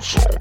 Salt.